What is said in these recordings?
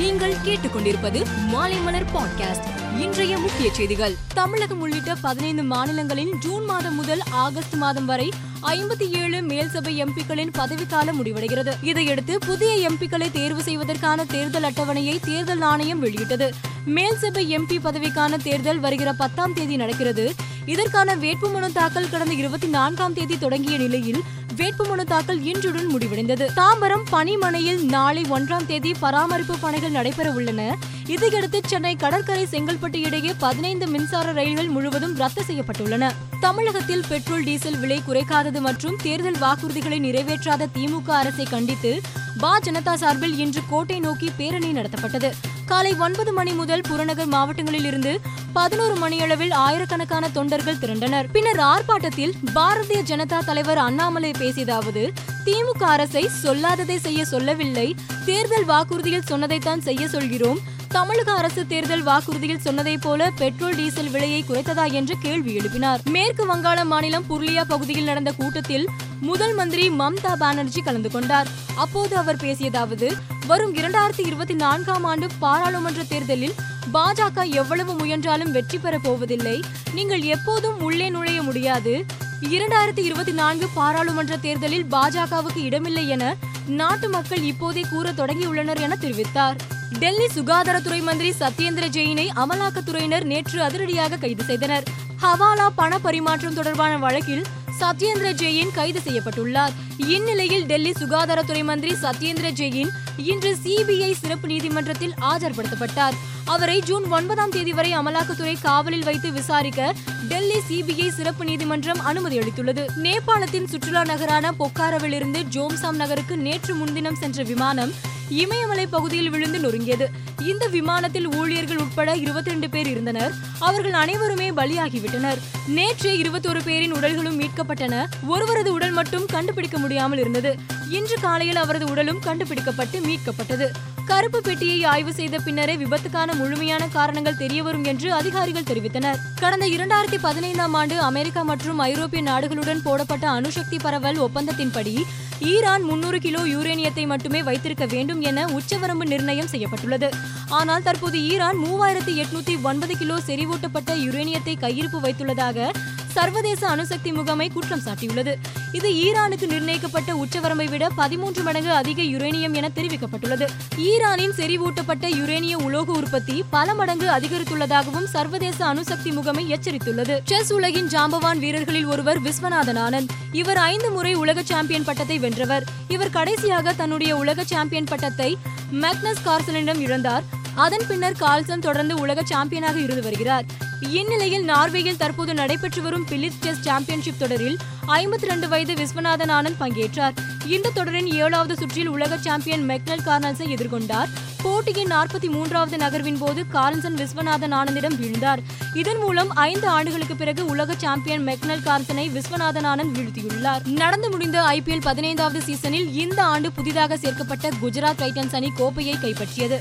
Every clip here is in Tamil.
நீங்கள் கேட்டுக்கொண்டிருப்பது மாலைமலர் பாட்காஸ்ட் இன்றைய முக்கிய செய்திகள். தமிழகம் உள்ளிட்ட பதினைந்து மாநிலங்களில் ஜூன் மாதம் முதல் ஆகஸ்ட் மாதம் வரை ஐம்பத்தி ஏழு மேல்சபை எம்பிக்களின் பதவிக்காலம் முடிவடைகிறது. இதையடுத்து புதிய எம்பிக்களை தேர்வு செய்வதற்கான தேர்தல் அட்டவணையை தேர்தல் ஆணையம் வெளியிட்டது. மேல்சபை எம்பி பதவிக்கான தேர்தல் வருகிற பத்தாம் தேதி நடக்கிறது. இதற்கான வேட்புமனு தாக்கல் கடந்த இருபத்தி நான்காம் தேதி தொடங்கிய நிலையில் வேட்புமனு தாக்கல் இன்றுடன் முடிவடைந்தது. தாம்பரம் பனிமனையில் நாளை ஒன்றாம் தேதி பராமரிப்பு பணிகள் நடைபெற உள்ளன இதையடுத்து சென்னை கடற்கரை செங்கல்பட்டு இடையே பதினைந்து மின்சார ரயில்கள் முழுவதும் ரத்து செய்யப்பட்டுள்ளன. தமிழகத்தில் பெட்ரோல் டீசல் விலை குறைக்காதது மற்றும் தேர்தல் வாக்குறுதிகளை நிறைவேற்றாத திமுக அரசை கண்டித்து பா. ஜனதா சார்பில் இன்று கோட்டை நோக்கி பேரணி நடத்தப்பட்டது. காலை ஒன்பது மணி முதல் புறநகர் மாவட்டங்களில் இருந்து பதினோரு மணியளவில் ஆயிரக்கணக்கான தொண்டர்கள் திரண்டனர். பின்னர் ஆர்ப்பாட்டத்தில் பாரதிய ஜனதா தலைவர் அண்ணாமலை பேசியதாவது திமுக அரசை சொல்லாததை செய்ய சொல்லவில்லை. தேர்தல் வாக்குறுதியில் சொன்னதைத்தான் செய்ய சொல்கிறோம். தமிழக அரசு தேர்தல் வாக்குறுதியில் சொன்னதை போல பெட்ரோல் டீசல் விலையை குறைத்ததா? என்று கேள்வி எழுப்பினார். மேற்கு வங்காள மாநிலம் புருளியா பகுதியில் நடந்த கூட்டத்தில் முதல் மந்திரி மம்தா பானர்ஜி கலந்து கொண்டார். அப்போது அவர் பேசியதாவது வரும் இரண்டாயிரத்தி இருபத்தி நான்காம் ஆண்டு பாராளுமன்ற தேர்தலில் பாஜக எவ்வளவு முயன்றாலும் வெற்றி பெற போவதில்லை. நீங்கள் எப்போதும் உள்ளே நுழைய முடியாது. இரண்டாயிரத்தி இருபத்தி நான்கு பாராளுமன்ற தேர்தலில் பாஜகவுக்கு இடமில்லை என நாட்டு மக்கள் இப்போதே கூற தொடங்கியுள்ளனர் என தெரிவித்தார். டெல்லி சுகாதாரத்துறை மந்திரி சத்யேந்திர ஜெயினை அமலாக்கத்துறையினர் நேற்று அதிரடியாக கைது செய்தனர். ஹவாலா பண பரிமாற்றம் தொடர்பான வழக்கில் சத்யேந்திர ஜெயின் கைது செய்யப்பட்டுள்ளார். இந்நிலையில் டெல்லி சுகாதாரத்துறை மந்திரி சத்யேந்திர ஜெயின் இன்று சிபிஐ சிறப்பு நீதிமன்றத்தில் ஆஜர்படுத்தப்பட்டார். அவரை ஜூன் ஒன்பதாம் தேதி வரை அமலாக்கத்துறை காவலில் வைத்து விசாரிக்க டெல்லி சிபிஐ சிறப்பு நீதிமன்றம் அனுமதி அளித்துள்ளது. நேபாளத்தின் சுற்றுலா நகரான பொக்காரவில் இருந்து ஜோம்சாம் நகருக்கு நேற்று முன்தினம் சென்ற விமானம் இமயமலை பகுதியில் விழுந்து நொறுங்கியது. இந்த விமானத்தில் ஊழியர்கள் உட்பட இருபத்தி ரெண்டு பேர் இருந்தனர். அவர்கள் அனைவருமே பலியாகிவிட்டனர். நேற்று இருபத்தொரு பேரின் உடல்களும் மீட்கப்பட்டன. ஒருவரது உடல் மட்டும் கண்டுபிடிக்க முடியாமல் இருந்தது. இன்று காலையில் அவரது உடலும் கண்டுபிடிக்கப்பட்டு மீட்கப்பட்டது. கருப்பு பெட்டியை ஆய்வு செய்த பின்னரே விபத்துக்கான முழுமையான காரணங்கள் தெரியவரும் என்று அதிகாரிகள் தெரிவித்தனர். கடந்த இரண்டாயிரத்தி பதினைந்தாம் ஆண்டு அமெரிக்கா மற்றும் ஐரோப்பிய நாடுகளுடன் போடப்பட்ட அணுசக்தி பரவல் ஒப்பந்தத்தின்படி ஈரான் முன்னூறு கிலோ யூரேனியத்தை மட்டுமே வைத்திருக்க வேண்டும் என உச்சவரம்பு நிர்ணயம் செய்யப்பட்டுள்ளது. ஆனால் தற்போது ஈரான் மூவாயிரத்தி எட்நூத்தி ஒன்பது கிலோ செறிவூட்டப்பட்ட யுரேனியத்தை கையிருப்பு வைத்துள்ளதாக சர்வதேச அணுசக்தி முகமை குற்றம் சாட்டியுள்ளது. இது ஈரானுக்கு நிர்ணயிக்கப்பட்ட உச்சவரம்பை விட பதிமூன்று மடங்கு அதிக யுரேனியம் என தெரிவிக்கப்பட்டுள்ளது. ஈரானின் செறிவூட்டப்பட்ட யுரேனிய உலோக உற்பத்தி பல மடங்கு அதிகரித்துள்ளதாகவும் சர்வதேச அணுசக்தி முகமை எச்சரித்துள்ளது. செஸ் உலகின் ஜாம்பவான் வீரர்களில் ஒருவர் விஸ்வநாதன் ஆனந்த். இவர் ஐந்து முறை உலக சாம்பியன் பட்டத்தை வென்றவர். இவர் கடைசியாக தன்னுடைய உலக சாம்பியன் பட்டத்தை மேக்னஸ் கார்சனிடம் இழந்தார். அதன் பின்னர் கால்சன் தொடர்ந்து உலக சாம்பியனாக இருந்து வருகிறார். இந்நிலையில் நார்வேயில் தற்போது நடைபெற்று வரும் பிலிப்ஸ் செஸ் சாம்பியன்ஷிப் தொடரில் ஐம்பத்தி ரெண்டு வயது விஸ்வநாதன் ஆனந்த் பங்கேற்றார். இந்த தொடரின் ஏழாவது சுற்றில் உலக சாம்பியன் மெக்னல் கார்னல்ஸை எதிர்கொண்டார். போட்டியின் நாற்பத்தி மூன்றாவது நகர்வின் போது கார்ன்சன் விஸ்வநாதன் ஆனந்திடம் வீழ்ந்தார். இதன் மூலம் ஐந்து ஆண்டுகளுக்கு பிறகு உலக சாம்பியன் மெக்னல் கார்சனை விஸ்வநாதன் ஆனந்த் வீழ்த்தியுள்ளார். நடந்து முடிந்த ஐபிஎல் பதினைந்தாவது சீசனில் இந்த ஆண்டு புதிதாக சேர்க்கப்பட்ட குஜராத் டைட்டன்ஸ் அணி கோப்பையை கைப்பற்றியது.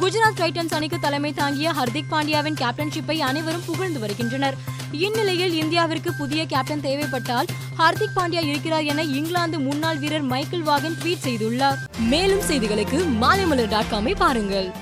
குஜராத் டைட்டன்ஸ் அணிக்கு தலைமை தாங்கிய ஹர்திக் பாண்டியாவின் கேப்டன்ஷிப்பை அனைவரும் புகழ்ந்து வருகின்றனர். இந்நிலையில் இந்தியாவிற்கு புதிய கேப்டன் தேவைப்பட்டால் ஹர்திக் பாண்டியா இருக்கிறார் என இங்கிலாந்து முன்னாள் வீரர் மைக்கேல் வாகன் ட்வீட் செய்துள்ளார். மேலும் செய்திகளுக்கு மாலைமலர் டாட் காமை பாருங்கள்.